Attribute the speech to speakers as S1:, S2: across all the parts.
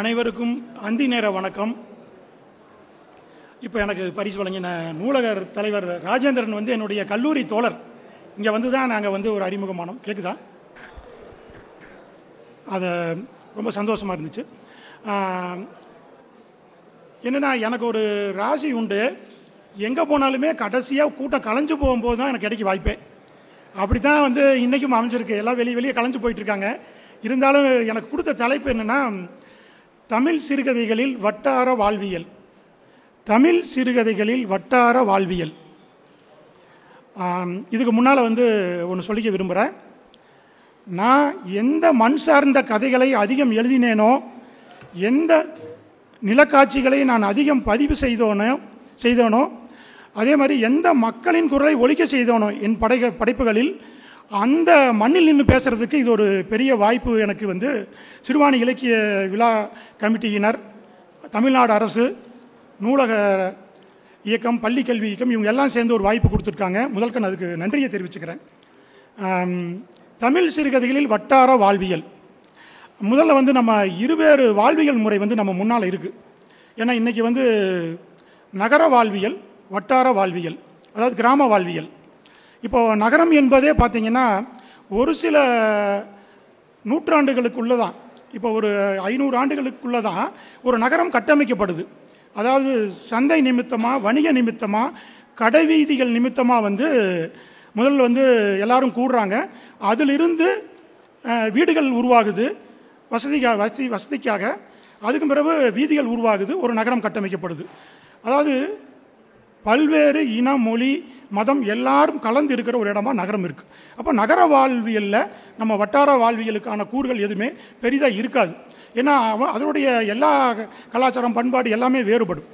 S1: அனைவருக்கும் அந்தி நேர வணக்கம். இப்போ எனக்கு பரிசு வழங்கின நூலகர் தலைவர் ராஜேந்திரன் வந்து என்னுடைய கல்லூரி தோழர். இங்கே வந்து தான் நாங்கள் வந்து ஒரு அறிமுகமானோம். கேட்குதா அது ரொம்ப சந்தோஷமாக இருந்துச்சு. என்னென்னா எனக்கு ஒரு ராசி உண்டு. எங்கே போனாலுமே கடைசியாக கூட்டம் கலைஞ்சு போகும்போது தான் எனக்கு கிடைக்க வாய்ப்பே. அப்படி தான் வந்து இன்றைக்கும் அமைஞ்சிருக்கு. எல்லாம் வெளியே வெளியே கலைஞ்சு போயிட்டுருக்காங்க இருந்தாலும் எனக்கு கொடுத்த தலைப்பு என்னென்னா தமிழ் சிறுகதைகளில் வட்டார வாழ்வியல். தமிழ் சிறுகதைகளில் வட்டார வாழ்வியல். இதுக்கு முன்னால் வந்து ஒன்று சொல்லிக்க விரும்புகிறேன் நான் எந்த மண் சார்ந்த கதைகளை அதிகம் எழுதினேனோ எந்த நிலக்காட்சிகளை நான் அதிகம் பதிவு செய்தோனோ செய்தோனோ அதே மாதிரி எந்த மக்களின் குரலை ஒழிக்க செய்தோனோ என் படைகள் படைப்புகளில் அந்த மண்ணில் நின்று பேசுகிறதுக்கு இது ஒரு பெரிய வாய்ப்பு எனக்கு வந்து சிறுவாணி இலக்கிய விழா கமிட்டியினர் தமிழ்நாடு அரசு நூலக இயக்கம் பள்ளி கல்வி இயக்கம் இவங்க எல்லாம் சேர்ந்து ஒரு வாய்ப்பு கொடுத்துருக்காங்க. முதல்கண் அதுக்கு நன்றியை தெரிவிச்சுக்கிறேன். தமிழ் சிறுகதைகளில் வட்டார வாழ்வியல். முதல்ல வந்து நம்ம இருவேறு வாழ்வியல் முறை வந்து நம்ம முன்னால் இருக்குது ஏன்னா இன்றைக்கி வந்து நகர வாழ்வியல் வட்டார வாழ்வியல் அதாவது கிராம வாழ்வியல். இப்போ நகரம் என்பதே பார்த்தீங்கன்னா ஒரு சில நூற்றாண்டுகளுக்குள்ள தான் இப்போ ஒரு ஐநூறு ஆண்டுகளுக்குள்ள தான் ஒரு நகரம் கட்டமைக்கப்படுது. அதாவது சந்தை நிமித்தமாக வணிக நிமித்தமாக கடைவீதிகள் நிமித்தமாக வந்து முதல்ல வந்து எல்லாரும் கூடுறாங்க. அதிலிருந்து வீடுகள் உருவாகுது. வசதிக்காக வசதி வசதிக்காக. அதுக்கு பிறகு வீதிகள் உருவாகுது. ஒரு நகரம் கட்டமைக்கப்படுது. அதாவது பல்வேறு இன மொழி மதம் எல்லாரும் கலந்து இருக்கிற ஒரு இடமா நகரம் இருக்குது அப்போ நகர வாழ்வியலில் நம்ம வட்டார வாழ்வியலுக்கான கூறுகள் எதுவுமே பெரிதாக இருக்காது. ஏன்னா அதனுடைய எல்லா கலாச்சாரம் பண்பாடு எல்லாமே வேறுபடும்.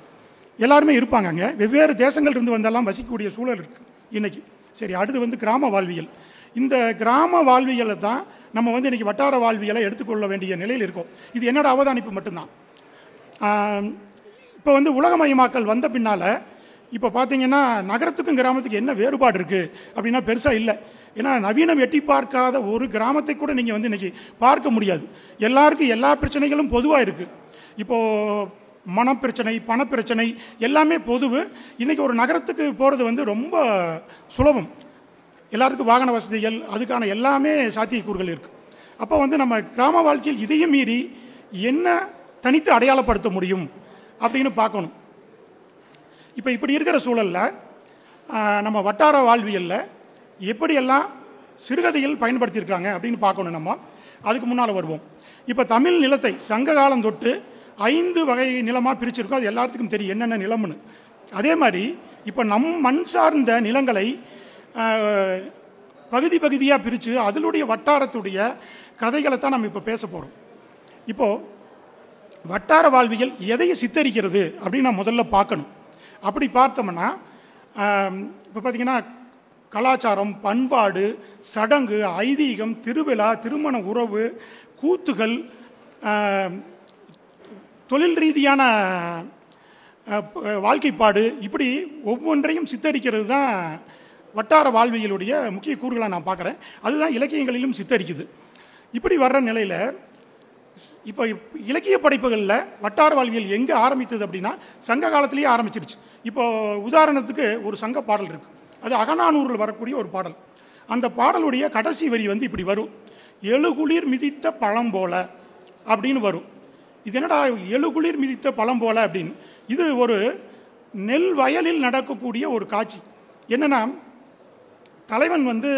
S1: எல்லாருமே இருப்பாங்க அங்கே. வெவ்வேறு தேசங்கள் இருந்து வந்தெல்லாம் வசிக்கக்கூடிய சூழல் இருக்குது இன்னைக்கு. சரி அடுத்து வந்து கிராம வாழ்வியல். இந்த கிராம வாழ்வியலை தான் நம்ம வந்து இன்றைக்கி வட்டார வாழ்வியலை எடுத்துக்கொள்ள வேண்டிய நிலையில் இருக்கோம். இது என்னோட அவதானிப்பு மட்டும்தான். இப்போ வந்து உலகமயமாக்கல் வந்த பின்னால் இப்போ பார்த்தீங்கன்னா நகரத்துக்கும் கிராமத்துக்கும் என்ன வேறுபாடு இருக்குது அப்படின்னா பெருசாக இல்லை. ஏன்னா நவீனம் எட்டி பார்க்காத ஒரு கிராமத்தை கூட நீங்கள் வந்து இன்றைக்கி பார்க்க முடியாது. எல்லாருக்கும் எல்லா பிரச்சனைகளும் பொதுவாக இருக்குது இப்போது மனப்பிரச்சனை பணப்பிரச்சனை எல்லாமே பொதுவு. இன்றைக்கி ஒரு நகரத்துக்கு போகிறது வந்து ரொம்ப சுலபம். எல்லாருக்கும் வாகன வசதிகள் அதுக்கான எல்லாமே சாத்தியக்கூறுகள் இருக்குது அப்போ வந்து நம்ம கிராம வாழ்க்கையில் இதையும் மீறி என்ன தனித்து அடையாளப்படுத்த முடியும் அப்படின்னு பார்க்கணும். இப்போ இப்படி இருக்கிற சூழலில் நம்ம வட்டார வாழ்வியலில் எப்படியெல்லாம் சிறுகதைகள் பயன்படுத்தியிருக்காங்க அப்படின்னு பார்க்கணும் நம்ம. அதுக்கு முன்னால் வருவோம். இப்போ தமிழ் நிலத்தை சங்க காலம் தொட்டு ஐந்து வகை நிலமாக பிரிச்சிருக்கோம். அது எல்லாத்துக்கும் தெரியும் என்னென்ன நிலம்னு. அதே மாதிரி இப்போ நம் மண் சார்ந்த நிலங்களை பகுதி பகுதியாக பிரித்து அதனுடைய வட்டாரத்துடைய கதைகளை தான் நம்ம இப்போ பேச போகிறோம் இப்போது வட்டார வாழ்வியல் எதையை சித்தரிக்கிறது அப்படின்னு நான் முதல்ல பார்க்கணும். அப்படி பார்த்தோம்னா இப்போ பார்த்தீங்கன்னா கலாச்சாரம் பண்பாடு சடங்கு ஐதீகம் திருவிழா திருமண உறவு கூத்துகள் தொழில் ரீதியான வாழ்க்கைப்பாடு இப்படி ஒவ்வொன்றையும் சித்தரிக்கிறது தான் வட்டார வாழ்வியலுடைய முக்கிய கூறுகளாக நான் பார்க்குறேன் அதுதான் இலக்கியங்களிலும் சித்தரிக்குது. இப்படி வர்ற நிலையில் இப்போ இலக்கிய படைப்புகளில் வட்டார வாழ்வியல் எங்கே ஆரம்பித்தது அப்படின்னா சங்க காலத்திலேயே ஆரம்பிச்சிருச்சு. இப்போ உதாரணத்துக்கு ஒரு சங்க பாடல் இருக்குது அது அகநானூரில் வரக்கூடிய ஒரு பாடல். அந்த பாடலுடைய கடைசி வரி வந்து இப்படி வரும். எழுகுளிர் மிதித்த பழம் போல அப்படின்னு வரும். இது என்னடா எழுகுளிர் மிதித்த பழம் போல அப்படின்னு. இது ஒரு நெல் வயலில் நடக்கக்கூடிய ஒரு காட்சி. என்னென்னா தலைவன் வந்து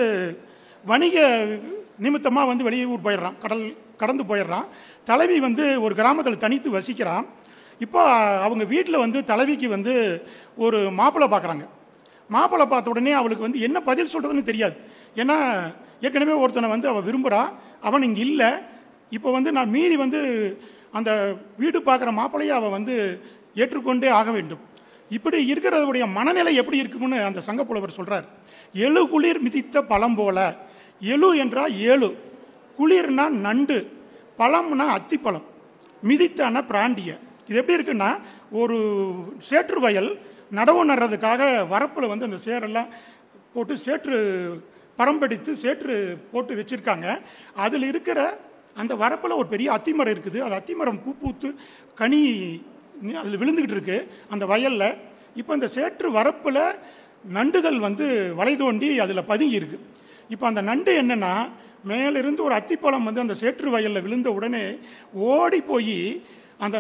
S1: வணிக நிமித்தமாக வந்து வெளியூர் போயிடுறான் கடல் கடந்து போயிடுறான். தலைவி வந்து ஒரு கிராமத்தில் தனித்து வசிக்கிறான். இப்போ அவங்க வீட்டில் வந்து தலைவிக்கு வந்து ஒரு மாப்பிள்ளை பார்க்குறாங்க மாப்பிள்ளை பார்த்த உடனே அவளுக்கு வந்து என்ன பதில் சொல்கிறதுன்னு தெரியாது. ஏன்னா ஏற்கனவே ஒருத்தனை வந்து அவள் விரும்புகிறா அவன் இங்கே இல்லை. இப்போ வந்து நான் மீறி வந்து அந்த வீடு பார்க்குற மாப்பிள்ளையை அவள் வந்து ஏற்றுக்கொண்டே ஆக வேண்டும். இப்படி இருக்கிறதுடைய மனநிலை எப்படி இருக்கும்னு அந்த சங்கப்புலவர் சொல்கிறார் எழு குளிர் மிதித்த பழம் போல. எழு என்றால் ஏழு. குளிர்னா நண்டு பழம்னா அத்திப்பழம் மிதித்தான பிராண்டிய. இது எப்படி இருக்குன்னா ஒரு சேற்று வயல் நடவு நடுறதுக்காக வரப்பில் வந்து அந்த சேரெல்லாம் போட்டு சேற்று பரம்படித்து சேற்று போட்டு வச்சிருக்காங்க. அதில் இருக்கிற அந்த வரப்பில் ஒரு பெரிய அத்திமரம் இருக்குது. அது அத்திமரம் பூ பூத்து கனி அதில் விழுந்துக்கிட்டு இருக்கு அந்த வயலில். இப்போ இந்த சேற்று வரப்பில் நண்டுகள் வந்து வலை தோண்டி அதில் பதுங்கி இருக்குது இப்போ அந்த நண்டு என்னென்னா மேலிருந்து ஒரு அத்திப்பழம் வந்து அந்த சேற்று வயலில் விழுந்த உடனே ஓடி போய் அந்த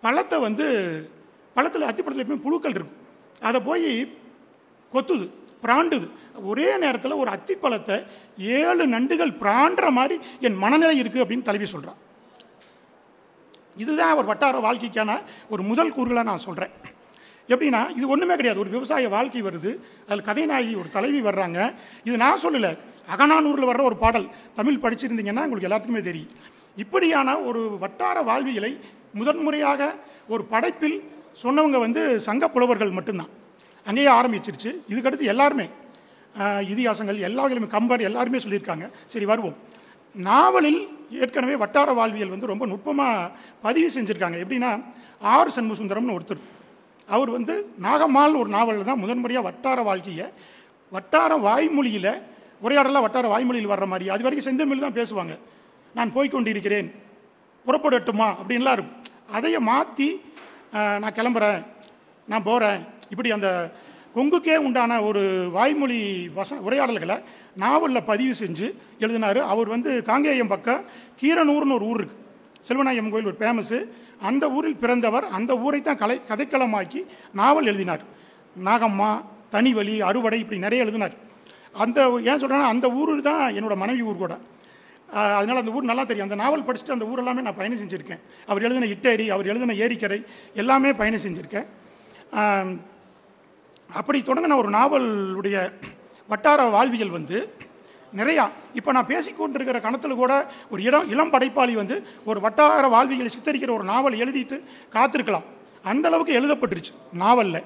S1: பழத்தை வந்து பழத்தில் அத்திப்பழத்தில் எப்பவுமே புழுக்கள் இருக்கும். அதை போய் கொத்துது பிராண்டுது. ஒரே நேரத்தில் ஒரு அத்திப்பழத்தை ஏழு நண்டுகள் பிராண்டுற மாதிரி என் மனநிலை இருக்குது அப்படின்னு தலைவி சொல்கிறான் இதுதான் ஒரு வட்டார வாழ்க்கைக்கான ஒரு முதல் கூறுகளை நான் சொல்கிறேன் எப்படின்னா இது ஒன்றுமே கிடையாது. ஒரு விவசாய வாழ்க்கை வருது. அதில் கதைநாயகி ஒரு தலைவி வர்றாங்க. இது நான் சொல்லலை. அகனானூரில் வர்ற ஒரு பாடல். தமிழ் படிச்சிருந்தீங்கன்னா உங்களுக்கு எல்லாத்துக்குமே தெரியும். இப்படியான ஒரு வட்டார வாழ்வியலை முதன்முறையாக ஒரு படைப்பில் சொன்னவங்க வந்து சங்க புலவர்கள் மட்டும்தான். அங்கேயே ஆரம்பிச்சிருச்சு. இதுக்கடுத்து எல்லாருமே இதிகாசங்கள் எல்லா வகையிலுமே கம்பர் எல்லாருமே சொல்லியிருக்காங்க. சரி வருவோம். நாவலில் ஏற்கனவே வட்டார வாழ்வியல் வந்து ரொம்ப நுட்பமாக பதிவு செஞ்சுருக்காங்க. எப்படின்னா ஆர் சண்முசுந்தரம்னு ஒருத்தர் அவர் வந்து நாகம்மாள் ஒரு நாவலில் தான் முதன்முறையாக வட்டார வாழ்க்கையை வட்டார வாய்மொழியில் உரையாடலாம் வட்டார வாய்மொழியில் வர்ற மாதிரி அது வரைக்கும் செந்தமிழ் தான் பேசுவாங்க. நான் போய்கொண்டிருக்கிறேன் புறப்படட்டுமா? அப்படின்லாம் இருக்கும். அதையே மாற்றி நான் கிளம்புறேன் நான் போகிறேன் இப்படி அந்த கொங்குக்கே உண்டான ஒரு வாய்மொழி வச உரையாடல்களை நாவலில் பதிவு செஞ்சு எழுதினார். அவர் வந்து காங்கேயம் பக்கம் கீரனூர்னு ஒரு ஊர் இருக்குது செல்வநாயகம் கோயில் ஒரு ஃபேமஸு அந்த ஊரில் பிறந்தவர் அந்த ஊரை தான் கலை கதைக்களமாக்கி நாவல் எழுதினார். நாகம்மா தனிவலி அறுவடை இப்படி நிறைய எழுதினார். அந்த ஏன் சொல்கிறேன்னா அந்த ஊர் தான் என்னோட மனைவி ஊர் கூட. அதனால் அந்த ஊர் நல்லா தெரியும். அந்த நாவல் படிச்சுட்டு அந்த ஊர் எல்லாமே நான் பயணம் செஞ்சுருக்கேன். அவர் எழுதின இட்டேரி அவர் எழுதின ஏரிக்கரை எல்லாமே பயணம் செஞ்சுருக்கேன். அப்படி தொடங்கின ஒரு நாவலுடைய வட்டார வாழ்வியல் வந்து நிறையா. இப்போ நான் பேசிக்கொண்டிருக்கிற கணத்தில் கூட ஒரு இடம் இளம் படைப்பாளி வந்து ஒரு வட்டார வாழ்வியலை சித்தரிக்கிற ஒரு நாவல் எழுதிட்டு காத்திருக்கலாம். அந்த அளவுக்கு எழுதப்பட்டுருச்சு. நாவலில்.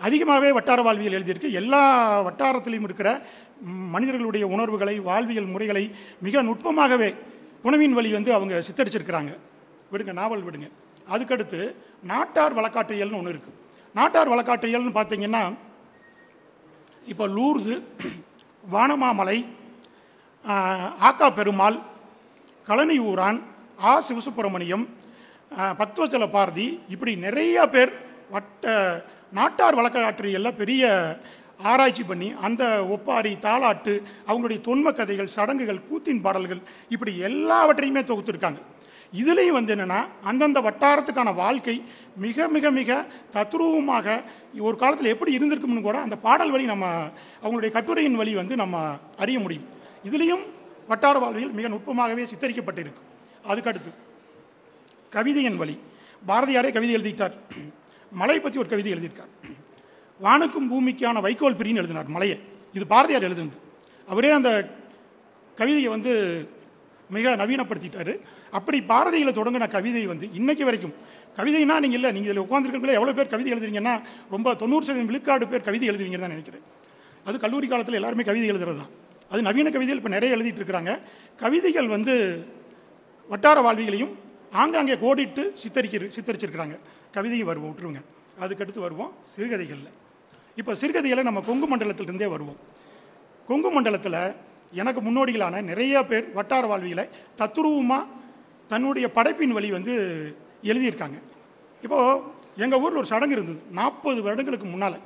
S1: அதிகமாகவே வட்டார வாழ்வியல் எழுதியிருக்கு. எல்லா வட்டாரத்திலையும் இருக்கிற மனிதர்களுடைய உணர்வுகளை வாழ்வியல் முறைகளை மிக நுட்பமாகவே உணவின் வழி வந்து அவங்க சித்தரிச்சிருக்கிறாங்க. விடுங்க நாவல் விடுங்க. அதுக்கடுத்து நாட்டார் வழக்காற்றியல்னு ஒன்று இருக்குது நாட்டார் வழக்காற்றியல்னு பார்த்தீங்கன்னா இப்போ லூர்து வானமாமலை ஆக்கா பெருமாள் கழனியூரான் ஆ சிவசுப்பிரமணியம் ஆஹ், பக்தவச்சல பாரதி இப்படி நிறைய பேர் வட்ட நாட்டார் வழக்காற்றியெல்லாம் பெரிய ஆராய்ச்சி பண்ணி அந்த ஒப்பாரி தாளாட்டு அவங்களுடைய தொன்ம கதைகள் சடங்குகள் கூத்தின் பாடல்கள் இப்படி எல்லாவற்றையுமே தொகுத்துருக்காங்க. இதுலேயும் வந்து என்னென்னா அந்தந்த வட்டாரத்துக்கான வாழ்க்கை மிக மிக மிக தத்ரூபமாக ஒரு காலத்தில் எப்படி இருந்திருக்கும்னு கூட அந்த பாடல் வழி நம்ம அவங்களுடைய கட்டுரையின் வழி வந்து நம்ம அறிய முடியும். இதுலேயும் வட்டார வாழ்வியல் மிக நுட்பமாகவே சித்தரிக்கப்பட்டிருக்கு. அதுக்கடுத்து கவிதையின் வழி. பாரதியாரே கவிதை எழுதிட்டார். மலை பற்றி ஒரு கவிதை எழுதியிருக்கார். வானுக்கும் பூமிக்கான வைக்கோல் பிரின்னு எழுதினார் மலையை. இது பாரதியார் எழுதுனது. அவரே அந்த கவிதையை வந்து மிக நவீனப்படுத்திட்டாரு. அப்படி பாரதியில் தொடங்கின கவிதை வந்து இன்னைக்கு வரைக்கும் கவிதைனா நீங்கள் இல்லை நீங்கள் இதில் உட்காந்துருக்கீங்களே எவ்வளோ பேர் கவிதை எழுதுறீங்கன்னா ரொம்ப தொண்ணூறு சதவீதம் விழுக்காடு பேர் கவிதை எழுதுவீங்கன்னு தான் நினைக்கிறேன். அது கல்லூரி காலத்தில் எல்லாருமே கவிதை எழுதுறது தான். அது நவீன கவிதைகள் இப்போ நிறைய எழுதிட்டு இருக்கிறாங்க கவிதைகள் வந்து வட்டார வாழ்விகளையும் ஆங்காங்கே கோடிட்டு சித்தரிக்கிற சித்தரிச்சிருக்கிறாங்க. கவிதையும் வருவோம் விட்டுருவோங்க அதுக்கடுத்து வருவோம் சிறுகதைகளில். இப்போ சிறுகதைகளை நம்ம கொங்கு மண்டலத்திலிருந்தே வருவோம். கொங்கு மண்டலத்தில் எனக்கு முன்னோடிகளான நிறைய பேர் வட்டார வாழ்வியலை தத்துருவமாக தன்னுடைய படைப்பின் வழி வந்து எழுதியிருக்காங்க. இப்போது எங்கள் ஊரில் ஒரு சடங்கு இருந்தது. நாற்பது வருடங்களுக்கு முன்னால்.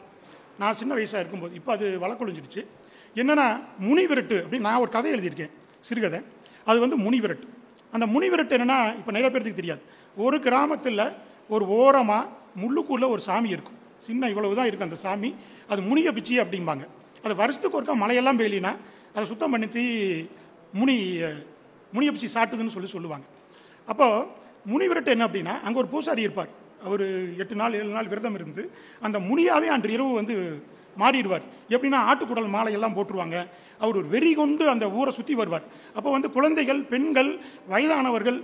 S1: நான் சின்ன வயசாக இருக்கும்போது இப்போ அது வழக்கொழிஞ்சிடுச்சு என்னென்னா முனி விரட்டு அப்படின்னு நான் ஒரு கதை எழுதியிருக்கேன் சிறுகதை. அது வந்து முனி விரட்டு. அந்த முனி விரட்டு என்னென்னா இப்போ நிறைய பேர்த்துக்கு தெரியாது. ஒரு கிராமத்தில் ஒரு ஓரமாக முள்ளுக்குள்ளே ஒரு சாமி இருக்கும். சின்ன இவ்வளவு தான் இருக்கும் அந்த சாமி. அது முனிய பிச்சி அப்படிம்பாங்க. அது வருஷத்துக்கு ஒருக்கா மழையெல்லாம் பெய்யலினா அதை சுத்தம் பண்ணித்தி முனி முனியை பிச்சி சாட்டுதுன்னு சொல்லி சொல்லுவாங்க. அப்போது முனி விரட்டு என்ன அப்படின்னா அங்கே ஒரு பூசாரி இருப்பார். அவர் எட்டு நாள் ஏழு நாள் விரதம் இருந்து அந்த முனியாவே அன்று இரவு வந்து மாறிடுவார். எப்படின்னா ஆட்டுக்குடல் மாலையெல்லாம் போட்டுருவாங்க. அவர் ஒரு வெறி கொண்டு அந்த ஊரை சுற்றி வருவார். அப்போ வந்து குழந்தைகள் பெண்கள் வயதானவர்கள்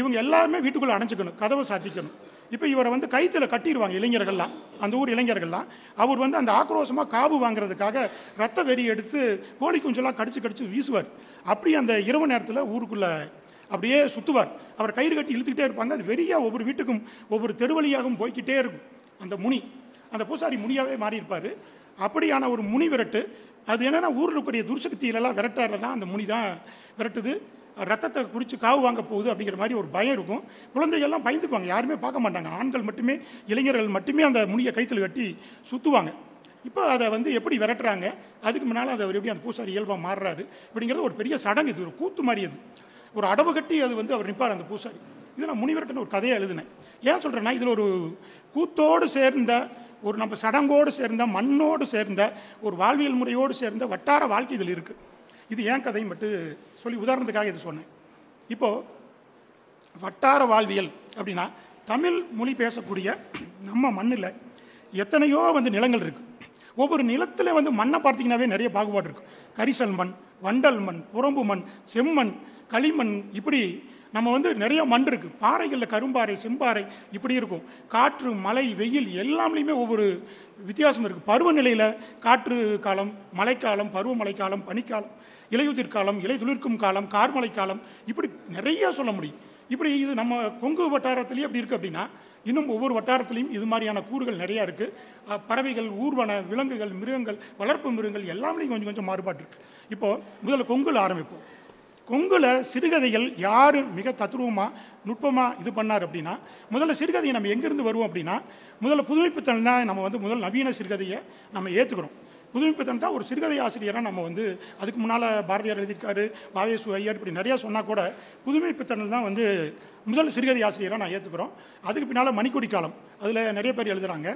S1: இவங்க எல்லாருமே வீட்டுக்குள்ளே அடைஞ்சிக்கணும் கதவை சாத்திக்கணும். இப்போ இவரை வந்து கைத்தில் கட்டிடுவாங்க இளைஞர்கள்லாம். அந்த ஊர் இளைஞர்கள்லாம். அவர் வந்து அந்த ஆக்ரோஷமாக காபு வாங்குறதுக்காக ரத்த வெறி எடுத்து கோழி குஞ்செல்லாம் கடிச்சு கடிச்சு வீசுவார். அப்படி அந்த இரவு நேரத்தில் ஊருக்குள்ளே அப்படியே சுற்றுவார் அவர் கயிறு கட்டி இழுத்துக்கிட்டே இருப்பாங்க. அது வெறியாக ஒவ்வொரு வீட்டுக்கும் ஒவ்வொரு தெருவழியாகவும் போய்க்கிட்டே இருக்கும். அந்த முனி அந்த பூசாரி முனியாவே மாறியிருப்பார். அப்படியான ஒரு முனி விரட்டு. அது என்னென்னா ஊரில் இருக்கக்கூடிய துர்சக்தியிலலாம் விரட்டுறது தான் அந்த முனி தான் விரட்டுது. ரத்தத்தை குடிச்சு காவு வாங்க போகுது அப்படிங்கிற மாதிரி ஒரு பயம் இருக்கும். குழந்தைகள்லாம் பயந்துக்குவாங்க. யாருமே பார்க்க மாட்டாங்க. ஆண்கள் மட்டுமே இளைஞர்கள் மட்டுமே அந்த முனியை கைத்தில் கட்டி சுற்றுவாங்க இப்போ அதை வந்து எப்படி விரட்டுறாங்க? அதுக்கு முன்னால் அதை அவர் எப்படி அந்த பூசாரி இயல்பாக மாறுறாரு? அப்படிங்கிறது ஒரு பெரிய சடங்கு. இது ஒரு கூத்து மாதிரி அது. ஒரு அடவு கட்டி அது வந்து அவர் நிற்பார் அந்த பூசாரி. இது நான் முனிவர்கிட்ட ஒரு கதையை எழுதினேன். ஏன் சொல்கிறேன்னா இதில் ஒரு கூத்தோடு சேர்ந்த ஒரு நம்ம சடங்கோடு சேர்ந்த மண்ணோடு சேர்ந்த ஒரு வாழ்வியல் முறையோடு சேர்ந்த வட்டார வாழ்க்கை இதில் இருக்குது இது ஏன் கதை மட்டும் சொல்லி உதாரணத்துக்காக இது சொன்னேன். இப்போது வட்டார வாழ்வியல் அப்படின்னா தமிழ் மொழி பேசக்கூடிய நம்ம மண்ணில் எத்தனையோ வந்து நிலங்கள் இருக்குது ஒவ்வொரு நிலத்தில் வந்து மண்ணை பார்த்தீங்கன்னாவே நிறைய பாகுபாடு இருக்குது கரிசல் மண் வண்டல் மண் புறம்பு மண் செம்மண் களிமண் இப்படி நம்ம வந்து நிறைய மண் இருக்குது பாறைகளில் கரும்பாறை செம்பாறை இப்படி இருக்கும். காற்று மழை வெயில் எல்லாம்லேயுமே ஒவ்வொரு வித்தியாசம் இருக்குது பருவநிலையில் காற்று காலம் மழைக்காலம் பருவமழைக்காலம் பனிக்காலம். இலையுதிர் காலம் இலை துளிர்க்கும் காலம் கார்மலை காலம் இப்படி நிறைய சொல்ல முடியும். இப்படி இது நம்ம கொங்கு வட்டாரத்திலேயே அப்படி இருக்குது அப்படின்னா இன்னும் ஒவ்வொரு வட்டாரத்திலையும் இது மாதிரியான கூறுகள் நிறையா இருக்குது பறவைகள் ஊர்வன விலங்குகள் மிருகங்கள் வளர்ப்பு மிருகங்கள் எல்லாமே கொஞ்சம் கொஞ்சம் மாறுபாடு இருக்குது இப்போது முதல்ல கொங்குல ஆரம்பிப்போம். கொங்குல சிறுகதைகள் யார் மிக தத்ரூபமாக நுட்பமாக இது பண்ணார் அப்படின்னா முதல்ல சிறுகதையை நம்ம எங்கிருந்து வருவோம் அப்படின்னா முதல்ல புதுமைப்பித்தன் நம்ம வந்து முதல் நவீன சிறுகதையை நம்ம ஏற்றுக்கிறோம் புதுமைப்பித்தன் தான் ஒரு சிறுகதை ஆசிரியராக நம்ம வந்து அதுக்கு முன்னால் பாரதியார் எழுதியிருக்காரு பாவேசு ஐயர் இப்படி நிறையா சொன்னால் கூட புதுமைப்பித்தனில் தான் வந்து முதல் சிறுகதை ஆசிரியராக நான் ஏற்றுக்கிறோம் அதுக்கு பின்னால் மணிக்கொடி காலம். அதில் நிறைய பேர் எழுதுகிறாங்க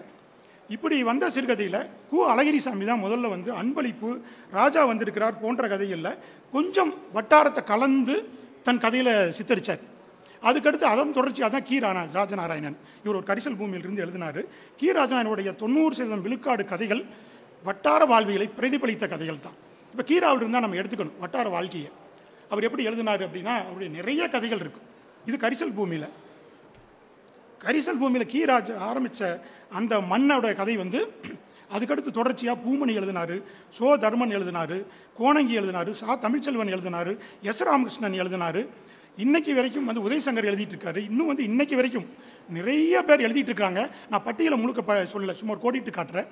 S1: இப்படி வந்த சிறுகதையில் கு. அழகிரிசாமி தான் முதல்ல வந்து அன்பளிப்பு ராஜா வந்திருக்கிறார் போன்ற கதைகளில் கொஞ்சம் வட்டாரத்தை கலந்து தன் கதையில் சித்தரிச்சார். அதுக்கடுத்து அதன் தொடர்ச்சியாக தான் கி. ராணா ராஜநாராயணன். இவர் ஒரு கரிசல் பூமியிலிருந்து எழுதினார். கி. ராஜநாராயணுடைய தொண்ணூறு சதவீதம் விழுக்காடு கதைகள் வட்டார வாழ்வியலை பிரதிபலித்த கதைகள் தான் இப்போ கீராவில் இருந்தால் நம்ம எடுத்துக்கணும் வட்டார வாழ்க்கையை. அவர் எப்படி எழுதினார் அப்படின்னா அவருடைய நிறைய கதைகள் இருக்கும் இது கரிசல் பூமியில். கரிசல் பூமியில் கீராஜ் ஆரம்பித்த அந்த மண்ணோட கதை வந்து அதுக்கடுத்து தொடர்ச்சியாக பூமணி எழுதினாரு சோ தர்மன் எழுதினாரு கோணங்கி எழுதினாரு சா தமிழ்ச்செல்வன் எழுதினாரு எஸ் ராமகிருஷ்ணன் எழுதினார். இன்னைக்கு வரைக்கும் வந்து உதயசங்கர் எழுதிட்டு இருக்காரு. இன்னும் வந்து இன்னைக்கு வரைக்கும் நிறைய பேர் எழுதிட்டு இருக்காங்க. நான் பட்டியலை முழுக்க ப சொல்லலை சும்மா கோடிட்டு காட்டுறேன்.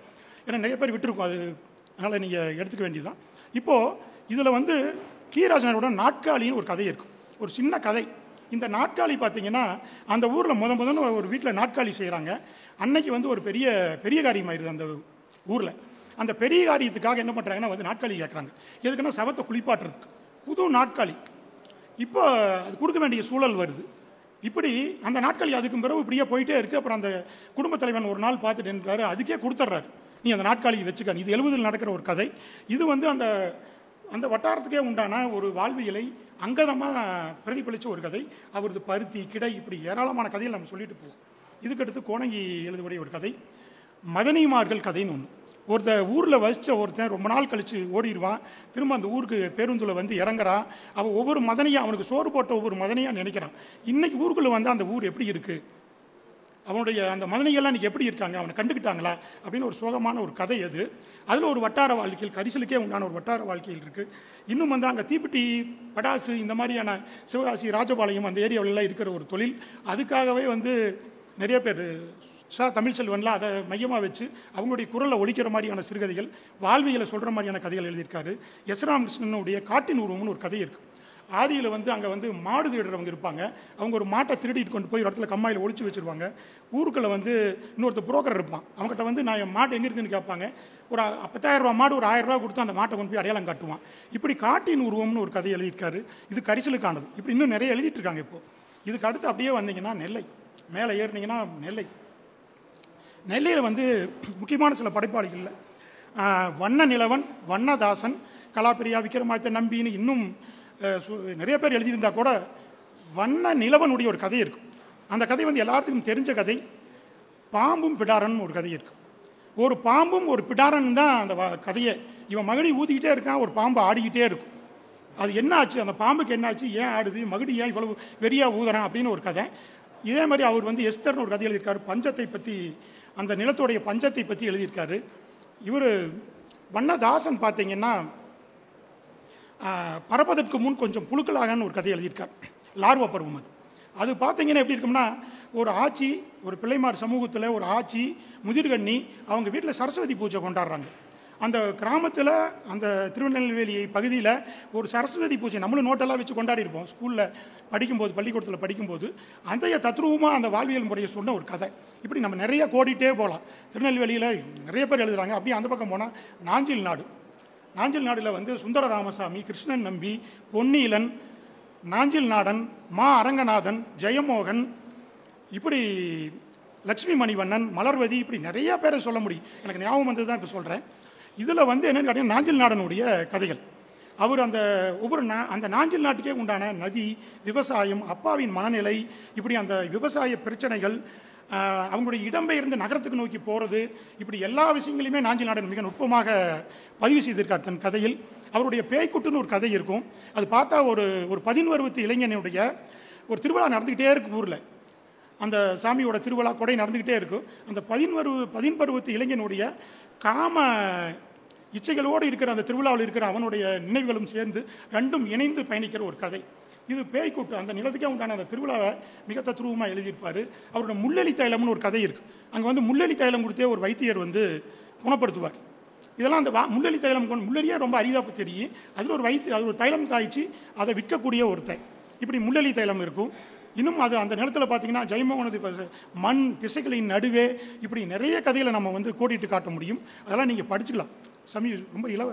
S1: ஏன்னா நிறைய பேர் விட்டுருக்கோம். அது அதனால் நீங்கள் எடுத்துக்க வேண்டியதுதான். இப்போது இதில் வந்து கீராஜனோட நாட்காலின்னு ஒரு கதை இருக்கும். ஒரு சின்ன கதை. இந்த நாட்காலி பார்த்தீங்கன்னா அந்த ஊரில் முத முதல்ல ஒரு வீட்டில் நாட்காலி செய்கிறாங்க அன்னைக்கு வந்து ஒரு பெரிய பெரிய காரியமாயிருது அந்த ஊரில். அந்த பெரிய காரியத்துக்காக என்ன பண்ணுறாங்கன்னா வந்து நாட்காலி கேட்குறாங்க எதுக்குன்னா சவத்தை குளிப்பாட்டுறதுக்கு. புது நாட்காலி இப்போ அது கொடுக்க வேண்டிய சூழல் வருது. இப்படி அந்த நாட்காலி அதுக்கு பிறகு இப்படியே போயிட்டே இருக்குது அப்புறம் அந்த குடும்ப தலைவன் ஒரு நாள் பார்த்துட்டு அதுக்கே கொடுத்துட்றாரு நீ அந்த நாட்காலியை வச்சுக்க. இது எழுபதில் நடக்கிற ஒரு கதை. இது வந்து அந்த அந்த வட்டாரத்துக்கே உண்டான ஒரு வாழ்வியலை அங்கதமாக பிரதிபலித்த ஒரு கதை. அவரது பருத்தி கிடை இப்படி ஏராளமான கதைகள் நம்ம சொல்லிட்டு போவோம். இதுக்கடுத்து கோணங்கி எழுதக்கூடிய ஒரு கதை. மதனிமார்கள் கதைன்னு ஒன்று ஒருத்த ஊரில் வசித்த ஒருத்தன் ரொம்ப நாள் கழித்து ஓடிடுவான் திரும்ப அந்த ஊருக்கு பேருந்தில் வந்து இறங்குறான் அவன் ஒவ்வொரு மதனையும் அவனுக்கு சோறு போட்ட ஒவ்வொரு மதனையாக நினைக்கிறான். இன்றைக்கி ஊருக்குள்ளே வந்து அந்த ஊர் எப்படி இருக்குது அவனுடைய அந்த மதனைகள்லாம் இன்றைக்கி எப்படி இருக்காங்க? அவனை கண்டுக்கிட்டாங்களா அப்படின்னு ஒரு சோகமான ஒரு கதை அது. அதில் ஒரு வட்டார வாழ்க்கையில் கரிசலுக்கே உண்டான ஒரு வட்டார வாழ்க்கையில் இருக்குது இன்னும் வந்து அங்கே தீப்பெட்டி படாசு இந்த மாதிரியான சிவகாசி ராஜபாளையம் அந்த ஏரியாவிலலாம் இருக்கிற ஒரு தொழில். அதுக்காகவே வந்து நிறைய பேர் சா தமிழ்செல்வன்லாம் அதை மையமாக வச்சு அவங்களுடைய குரலை ஒழிக்கிற மாதிரியான சிறுகதைகள் வாழ்வியலை சொல்கிற மாதிரியான கதைகள் எழுதியிருக்காரு. எஸ் ராமகிருஷ்ணனுடைய காட்டின் உருவம்னு ஒரு கதை இருக்குது ஆதியில் வந்து அங்கே வந்து மாடு திருடுறவங்க இருப்பாங்க. அவங்க ஒரு மாட்டை திருடிட்டு கொண்டு போய் ஒரு இடத்துல கம்மாயில் ஒழிச்சு வச்சுருவாங்க. ஊருக்குள்ளே வந்து இன்னொருத்த புரோக்கர் இருப்பான். அவங்ககிட்ட வந்து நான் என் மாட்டு எங்கே இருக்குன்னு கேட்பாங்க. ஒரு பத்தாயிரம் ரூபா மாடு ஒரு ஆயிரம் ரூபா கொடுத்து அந்த மாட்டை கொண்டு போய் அடையாளம் காட்டுவான். இப்படி காட்டின் உருவம்னு ஒரு கதை எழுதியிருக்காரு. இது கரிசலுக்கானது. இப்படி இன்னும் நிறைய எழுதிட்டு இருக்காங்க இதுக்கு அடுத்து அப்படியே வந்தீங்கன்னா நெல்லை. மேலே ஏறினீங்கன்னா நெல்லை. நெல்லையில் வந்து முக்கியமான சில படைப்பாளிகளில் வண்ண நிலவன் வண்ணதாசன் கலாப்பிரியா விக்ரமாதித்த நம்பின்னு இன்னும் நிறைய பேர் எழுதியிருந்தா கூட வண்ண நிலவனுடைய ஒரு கதை இருக்கும். அந்த கதை வந்து எல்லாத்துக்கும் தெரிஞ்ச கதை. பாம்பும் பிடாரன் ஒரு கதை இருக்கும் ஒரு பாம்பும் ஒரு பிடாரன் தான் அந்த கதையை இவன் மகடி ஊதிக்கிட்டே இருக்கான் ஒரு பாம்பு ஆடிக்கிட்டே இருக்கும். அது என்ன ஆச்சு? அந்த பாம்புக்கு என்னாச்சு ஏன் ஆடுது? மகுடி ஏன் இவ்வளவு வெறியாக ஊதுறான் அப்படின்னு ஒரு கதை. இதே மாதிரி அவர் வந்து எஸ்தர்னு ஒரு கதை எழுதியிருக்காரு. பஞ்சத்தை பற்றி அந்த நிலத்துடைய பஞ்சத்தை பற்றி எழுதியிருக்காரு. இவர் வண்ணதாசன் பார்த்தீங்கன்னா பறப்பதற்கு முன் கொஞ்சம் புழுக்களாகன்னு ஒரு கதை எழுதியிருக்கார். லார்வ பருவம் அது. அது பார்த்தீங்கன்னா எப்படி இருக்கும்னா ஒரு ஆட்சி ஒரு பிள்ளைமார் சமூகத்தில் ஒரு ஆட்சி முதிர்கண்ணி அவங்க வீட்டில் சரஸ்வதி பூஜை கொண்டாடுறாங்க. அந்த கிராமத்தில் அந்த திருநெல்வேலி பகுதியில் ஒரு சரஸ்வதி பூஜை நம்மளும் நோட்டெல்லாம் வச்சு கொண்டாடி இருப்போம் ஸ்கூலில் படிக்கும்போது பள்ளிக்கூடத்தில் படிக்கும்போது அந்த தத்ரூபமாக அந்த வாழ்வியல் முறையை சொன்ன ஒரு கதை. இப்படி நம்ம நிறைய கோடிட்டே போகலாம். திருநெல்வேலியில் நிறைய பேர் எழுதுகிறாங்க அப்படியே அந்த பக்கம் போனால் நாஞ்சில் நாடு. நாஞ்சில் நாடில் வந்து சுந்தர ராமசாமி கிருஷ்ணன் நம்பி பொன்னீலன் நாஞ்சில் நாடன் மா அரங்கநாதன் ஜெயமோகன் இப்படி லக்ஷ்மி மணிவண்ணன் மலர்வதி இப்படி நிறைய பேரை சொல்ல முடியும். எனக்கு ஞாபகம் வந்து தான் இப்போ சொல்கிறேன் இதில் வந்து என்னன்னு கேட்டீங்கன்னா நாஞ்சில் நாடனுடைய கதைகள். அவர் அந்த ஒவ்வொரு நா அந்த நாஞ்சில் நாட்டுக்கே உண்டான நதி விவசாயம் அப்பாவின் மனநிலை இப்படி அந்த விவசாய பிரச்சனைகள் அவங்களுடைய இடம்பெயர்ந்து நகரத்துக்கு நோக்கி போகிறது இப்படி எல்லா விஷயங்களையுமே நாஞ்சில் நாடன் மிக நுட்பமாக பதிவு செய்திருக்கார் தன் கதையில். அவருடைய பேய்க்குட்டுன்னு ஒரு கதை இருக்கும். அது பார்த்தா ஒரு ஒரு பதின்வருவத்து இளைஞனுடைய ஒரு திருவிழா நடந்துக்கிட்டே இருக்கு ஊரில். அந்த சாமியோட திருவிழா கொடை நடந்துக்கிட்டே இருக்கும். அந்த பதின்பருவ பதின்பருவத்து இளைஞனுடைய காம இச்சைகளோடு இருக்கிற அந்த திருவிழாவில் இருக்கிற அவனுடைய நினைவுகளும் சேர்ந்து ரெண்டும் இணைந்து பயணிக்கிற ஒரு கதை. இது பேய்க்கூட்டு அந்த நிலத்துக்கே உண்டான அந்த திருவிழாவை மிக தத்ரூபமாக எழுதியிருப்பார். அவரோட முள்ளலி தைலம்னு ஒரு கதை இருக்கு. அங்கே வந்து முள்ளெலி தைலம் கொடுத்தே ஒரு வைத்தியர் வந்து குணப்படுத்துவார். இதெல்லாம் அந்த வா- முள்ளலி தைலம் கொண்டு முள்ளலியே ரொம்ப அரிதாக தெரியும் அதில் ஒரு வைத்திய அது ஒரு தைலம் காய்ச்சி அதை விற்கக்கூடிய ஒருத்தன். இப்படி முள்ளலி தைலம் இருக்கும். இன்னும் அது அந்த நேரத்தில் பார்த்தீங்கன்னா ஜெயமோகனது இப்ப மண் திசைகளின் நடுவே இப்படி நிறைய கதைகளை நம்ம வந்து கோடிட்டு காட்ட முடியும். அதெல்லாம் நீங்கள் படிச்சுக்கலாம். சமீ ரொம்ப இலவ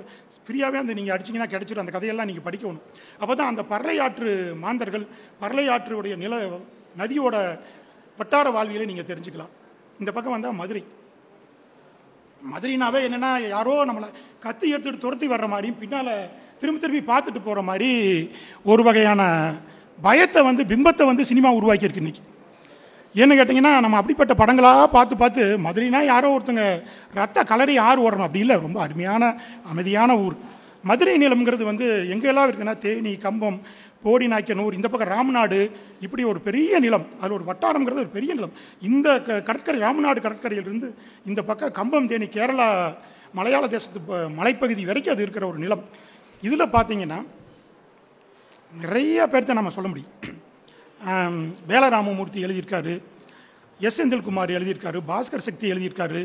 S1: ஃப்ரீயாகவே அந்த நீங்கள் அடிச்சிங்கன்னா கிடச்சிடும் அந்த கதையெல்லாம் நீங்கள் படிக்கணும். அப்போ தான் அந்த பரளையாற்று மாந்தர்கள் பரளையாற்றுடைய நில நதியோட வட்டார வாழ்வியலை நீங்கள் தெரிஞ்சுக்கலாம். இந்த பக்கம் வந்தால் மதுரை. மதுரைனாவே என்னென்னா யாரோ நம்மளை கத்தி எடுத்துகிட்டு துரத்தி வர்ற மாதிரியும் பின்னால் திரும்ப திரும்பி பார்த்துட்டு போகிற மாதிரி ஒரு வகையான பயத்தை வந்து பிம்பத்தை வந்து சினிமா உருவாக்கியிருக்கு இன்றைக்கி ஏன்னு கேட்டிங்கன்னா நம்ம அப்படிப்பட்ட படங்களாக பார்த்து பார்த்து மதுரைனா யாரோ ஒருத்தங்க ரத்த கலரி ஆறு ஓடணும் அப்படி இல்லை ரொம்ப அருமையான அமைதியான ஊர். மதுரை நிலம்ங்கிறது வந்து எங்கெல்லாம் இருக்குன்னா தேனி கம்பம் போடி நாய்க்கனூர் இந்த பக்கம் ராமநாடு இப்படி ஒரு பெரிய நிலம் அதில் ஒரு வட்டாரம்ங்கிறது ஒரு பெரிய நிலம். இந்த க- கடற்கரை ராமநாடு கடற்கரையிலிருந்து இந்த பக்கம் கம்பம் தேனி கேரளா மலையாள தேசத்து ப- மலைப்பகுதி வரைக்கும் அது இருக்கிற ஒரு நிலம். இதில் பார்த்தீங்கன்னா நிறைய பேர்த்த நம்ம சொல்ல முடியும். வேலராமமூர்த்தி எழுதியிருக்காரு எஸ் செந்தில்குமார் எழுதியிருக்காரு பாஸ்கர் சக்தி எழுதியிருக்காரு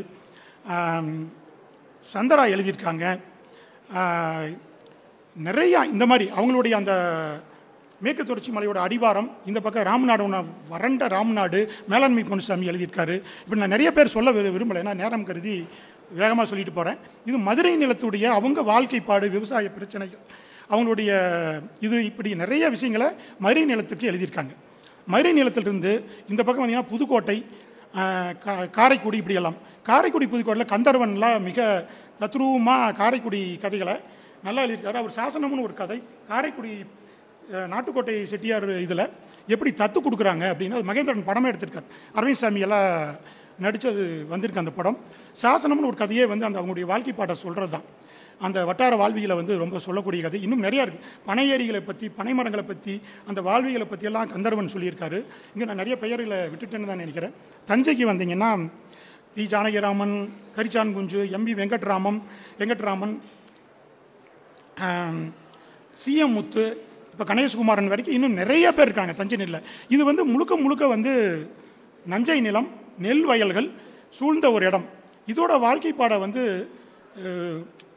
S1: சந்தரா எழுதியிருக்காங்க. நிறையா இந்த மாதிரி அவங்களுடைய அந்த மேற்கு தொடர்ச்சி மலையோட அடிவாரம் இந்த பக்கம் ராம்நாடு ஒன்று வறண்ட ராம்நாடு மேலாண்மை பொன்னுசாமி எழுதியிருக்காரு. இப்படி நான் நிறைய பேர் சொல்ல விரு- விரும்பலை ஏன்னா நேரம் கருதி வேகமாக சொல்லிட்டு போகிறேன் இது மதுரை நிலத்துடைய அவங்க வாழ்க்கைப்பாடு விவசாய பிரச்சனைகள் அவங்களுடைய இது இப்படி நிறைய விஷயங்களை மறை நிலத்துக்கு எழுதியிருக்காங்க. மறை நிலத்திலிருந்து இந்த பக்கம் பார்த்திங்கன்னா புதுக்கோட்டை கா- காரைக்குடி இப்படியெல்லாம். காரைக்குடி புதுக்கோட்டையில் கந்தர்வன்லாம் மிக தத்ரூபமாக காரைக்குடி கதைகளை நல்லா எழுதியிருக்காரு. அவர் சாசனம்னு ஒரு கதை. காரைக்குடி நாட்டுக்கோட்டை செட்டியார் இதில் எப்படி தத்து கொடுக்குறாங்க அப்படின்னு அது மகேந்திரன் படமே எடுத்திருக்கார். அரவிந்த் சாமி எல்லாம் நடித்தது வந்திருக்கு அந்த படம். சாசனம்னு ஒரு கதையே வந்து அந்த அவங்களுடைய வாழ்க்கை பாட்டை சொல்கிறது தான் அந்த வட்டார வாழ்வியலை வந்து ரொம்ப சொல்லக்கூடிய கதை. இன்னும் நிறையா இருக்குது பனை ஏரிகளை பற்றி பனை மரங்களை பற்றி அந்த வாழ்வியலை பற்றியெல்லாம் கந்தர்வன் சொல்லியிருக்காரு. இங்கே நான் நிறைய பெயர்களை விட்டுட்டேன்னு தான் நினைக்கிறேன். தஞ்சைக்கு வந்தீங்கன்னா தி. ஜானகிராமன் கரிச்சான் குஞ்சு எம்பி வெங்கட்ராமன் வெங்கட்ராமன் சிஎம் முத்து இப்போ கணேஷ்குமாரன் வரைக்கும் இன்னும் நிறைய பேர் இருக்காங்க தஞ்சை நெல்லில் இது வந்து முழுக்க முழுக்க வந்து நஞ்சை நிலம் நெல் வயல்கள் சூழ்ந்த ஒரு இடம். இதோட வாழ்க்கை பாட வந்து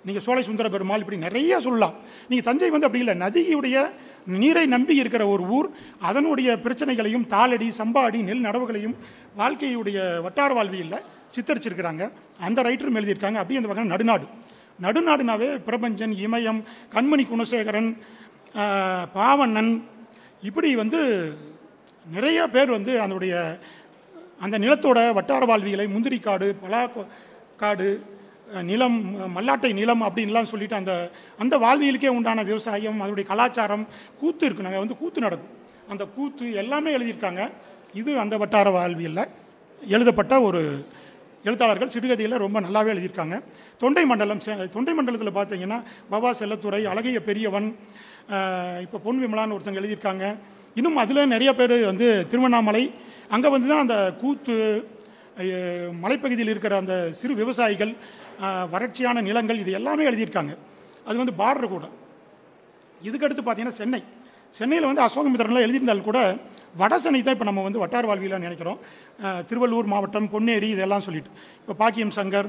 S1: நீங்கள் சோலை சுந்தர பெருமாள் இப்படி நிறைய சொல்லலாம். நீங்கள் தஞ்சை வந்து அப்படி இல்லை. நதியுடைய நீரை நம்பி இருக்கிற ஒரு ஊர் அதனுடைய பிரச்சனைகளையும் தாளடி சம்பாடி நெல் நடவுகளையும் வாழ்க்கையுடைய வட்டார வாழ்வியலில் சித்தரிச்சிருக்கிறாங்க. அந்த ரைட்டரும் எழுதியிருக்காங்க. அப்படி அந்த பக்கம் நடுநாடு. நடுநாடுனாவே பிரபஞ்சன் இமயம் கண்மணி குணசேகரன் பாவண்ணன். இப்படி வந்து நிறைய பேர் வந்து அதனுடைய அந்த நிலத்தோட வட்டார வாழ்வியலை முந்திரி காடு பலா காடு நிலம் மல்லாட்டை நிலம் அப்படின்லாம் சொல்லிட்டு அந்த அந்த வாழ்வியலுக்கே உண்டான விவசாயம் அதனுடைய கலாச்சாரம் கூத்து இருக்கு நாங்கள் வந்து கூத்து நடக்கும். அந்த கூத்து எல்லாமே எழுதியிருக்காங்க. இது அந்த வட்டார வாழ்வியலில் எழுதப்பட்ட ஒரு எழுத்தாளர்கள் சிறுகதையில் ரொம்ப நல்லாவே எழுதியிருக்காங்க. தொண்டை மண்டலம் தொண்டை மண்டலத்தில் பார்த்தீங்கன்னா பவா செல்லத்துறை அழகிய பெரியவன் இப்போ பொன் விமலான்னு ஒருத்தங்க எழுதியிருக்காங்க. இன்னும் அதில் நிறைய பேர் வந்து திருவண்ணாமலை அங்கே வந்து தான் அந்த கூத்து மலைப்பகுதியில் இருக்கிற அந்த சிறு விவசாயிகள் வறட்சியான நிலங்கள் இது எல்லாமே எழுதியிருக்காங்க. அது வந்து பார்டர் கூட. இதுக்கடுத்து பார்த்தீங்கன்னா சென்னை. சென்னையில் வந்து அசோகமித்திரன்லாம் எழுதியிருந்தால் கூட வட சென்னை தான் இப்போ நம்ம வந்து வட்டார வாழ்வியில் நினைக்கிறோம். திருவள்ளூர் மாவட்டம் பொன்னேரி இதெல்லாம் சொல்லிட்டு. இப்போ பாக்கியம் சங்கர்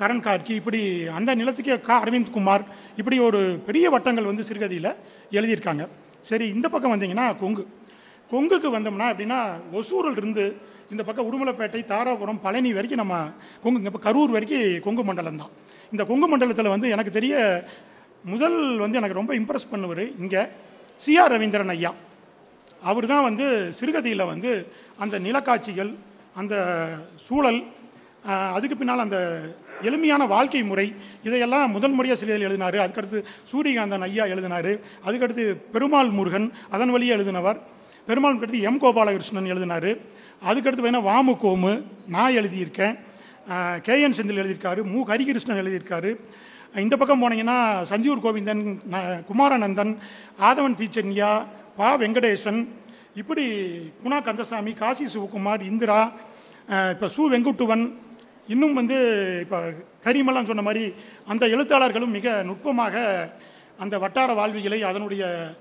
S1: கரண் கார்கி இப்படி அந்த நிலத்துக்கே கா அரவிந்த் குமார் இப்படி ஒரு பெரிய வட்டங்கள் வந்து சிறுகதியில் எழுதியிருக்காங்க. சரி இந்த பக்கம் வந்தீங்கன்னா கொங்கு. கொங்குக்கு வந்தோம்னா அப்படின்னா ஒசூரில் இருந்து இந்த பக்கம் உடுமலைப்பேட்டை தாராபுரம் பழனி வரைக்கும் நம்ம கொங்கு இப்போ கரூர் வரைக்கும் கொங்கு மண்டலம் தான். இந்த கொங்கு மண்டலத்தில் வந்து எனக்கு தெரிய முதல் வந்து எனக்கு ரொம்ப இம்ப்ரெஸ் பண்ணுவார் இங்கே சிஆர் ரவீந்திரன் ஐயா. அவர் தான் வந்து சிறுகதையில் வந்து அந்த நிலக்காட்சிகள் அந்த சூழல் அதுக்கு பின்னால் அந்த எளிமையான வாழ்க்கை முறை இதையெல்லாம் முதன் முறையாக சிறுகதையில் எழுதினார். அதுக்கடுத்து சூரியகாந்தன் ஐயா எழுதினார். அதுக்கடுத்து பெருமாள் முருகன் அதன் வழியே எழுதினவர். பெருமாள் கடுத்து எம் கோபாலகிருஷ்ணன் எழுதினார். அதுக்கடுத்து பார்த்தீங்கன்னா வாமு கோமு நான் எழுதியிருக்கேன். கேஎன் செந்தில் எழுதியிருக்காரு மு. ஹரிகிருஷ்ணன் எழுதியிருக்காரு. இந்த பக்கம் போனீங்கன்னா சஞ்சீவ் கோவிந்தன் ந- ஆதவன் தீச்சன்யா பா. வெங்கடேசன் இப்படி குணா கந்தசாமி காசி சிவகுமார் இந்திரா இப்போ சு. வெங்குட்டுவன் இன்னும் வந்து இப்போ கரிமல்லாம் சொன்ன மாதிரி அந்த எழுத்தாளர்களும் மிக நுட்பமாக அந்த வட்டார வாழ்விகளை அதனுடைய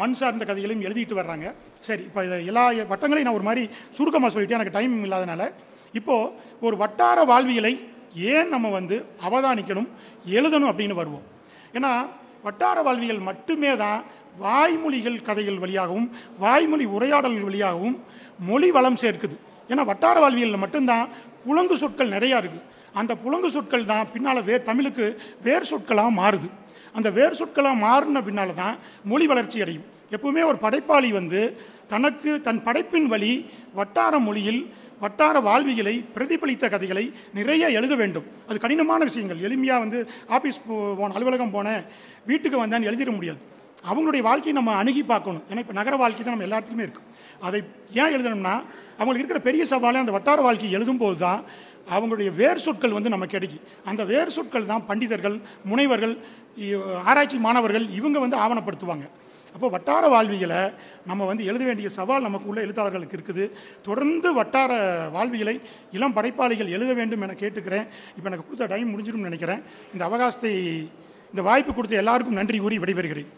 S1: மண் சார்ந்த கதைகளையும் எழுதிட்டு வர்றாங்க. சரி இப்போ இதை எல்லா வட்டங்களையும் நான் ஒரு மாதிரி சுருக்கமாக சொல்லிட்டேன். எனக்கு டைம் இல்லாதனால. இப்போது ஒரு வட்டார வாழ்வியலை ஏன் நம்ம வந்து அவதானிக்கணும் எழுதணும் அப்படின்னு வருவோம். ஏன்னா வட்டார வாழ்வியல் மட்டுமே தான் வாய்மொழிகள் கதைகள் வழியாகவும் வாய்மொழி உரையாடல்கள் வழியாகவும் மொழி வளம் சேர்க்குது. ஏன்னா வட்டார வாழ்வியலில் மட்டும்தான் புலங்கு சொற்கள் நிறையா இருக்குது அந்த புலங்கு சொற்கள் தான் பின்னால் வே தமிழுக்கு வேர் சொற்களாக மாறுது. அந்த வேர் சொற்களாக மாறின பின்னால் தான் மொழி வளர்ச்சி அடையும். எப்பவுமே ஒரு படைப்பாளி வந்து தனக்கு தன் படைப்பின் வழி வட்டார மொழியில் வட்டார வாழ்வியலை பிரதிபலித்த கதைகளை நிறைய எழுத வேண்டும். அது கடினமான விஷயங்கள். எளிமையாக வந்து ஆஃபீஸ் போன அலுவலகம் போனேன் வீட்டுக்கு வந்தேன் எழுதிட முடியாது. அவங்களுடைய வாழ்க்கையை நம்ம அணுகி பார்க்கணும். ஏன்னா இப்போ நகர வாழ்க்கை தான் நம்ம எல்லாத்துக்குமே இருக்கும் அதை ஏன் எழுதணும்னா அவங்களுக்கு இருக்கிற பெரிய சவாலே அந்த வட்டார வாழ்க்கை எழுதும்போது தான் அவங்களுடைய வேர் சொற்கள் வந்து நமக்கு கிடைக்கும். அந்த வேர் சொற்கள் தான் பண்டிதர்கள் முனைவர்கள் ஆராய்ச்சி மாணவர்கள் இவங்க வந்து ஆவணப்படுத்துவாங்க. அப்போ வட்டார வாழ்வியலை நம்ம வந்து எழுத வேண்டிய சவால் நமக்கு உள்ள எழுத்தாளர்களுக்கு இருக்குது. தொடர்ந்து வட்டார வாழ்வியலை இளம் படைப்பாளிகள் எழுத வேண்டும் என கேட்டுக்கிறேன். இப்போ எனக்கு கொடுத்த டைம் முடிஞ்சிடும் நினைக்கிறேன். இந்த அவகாசத்தை இந்த வாய்ப்பு கொடுத்த எல்லாருக்கும் நன்றி கூறி விடைபெறுகிறேன்.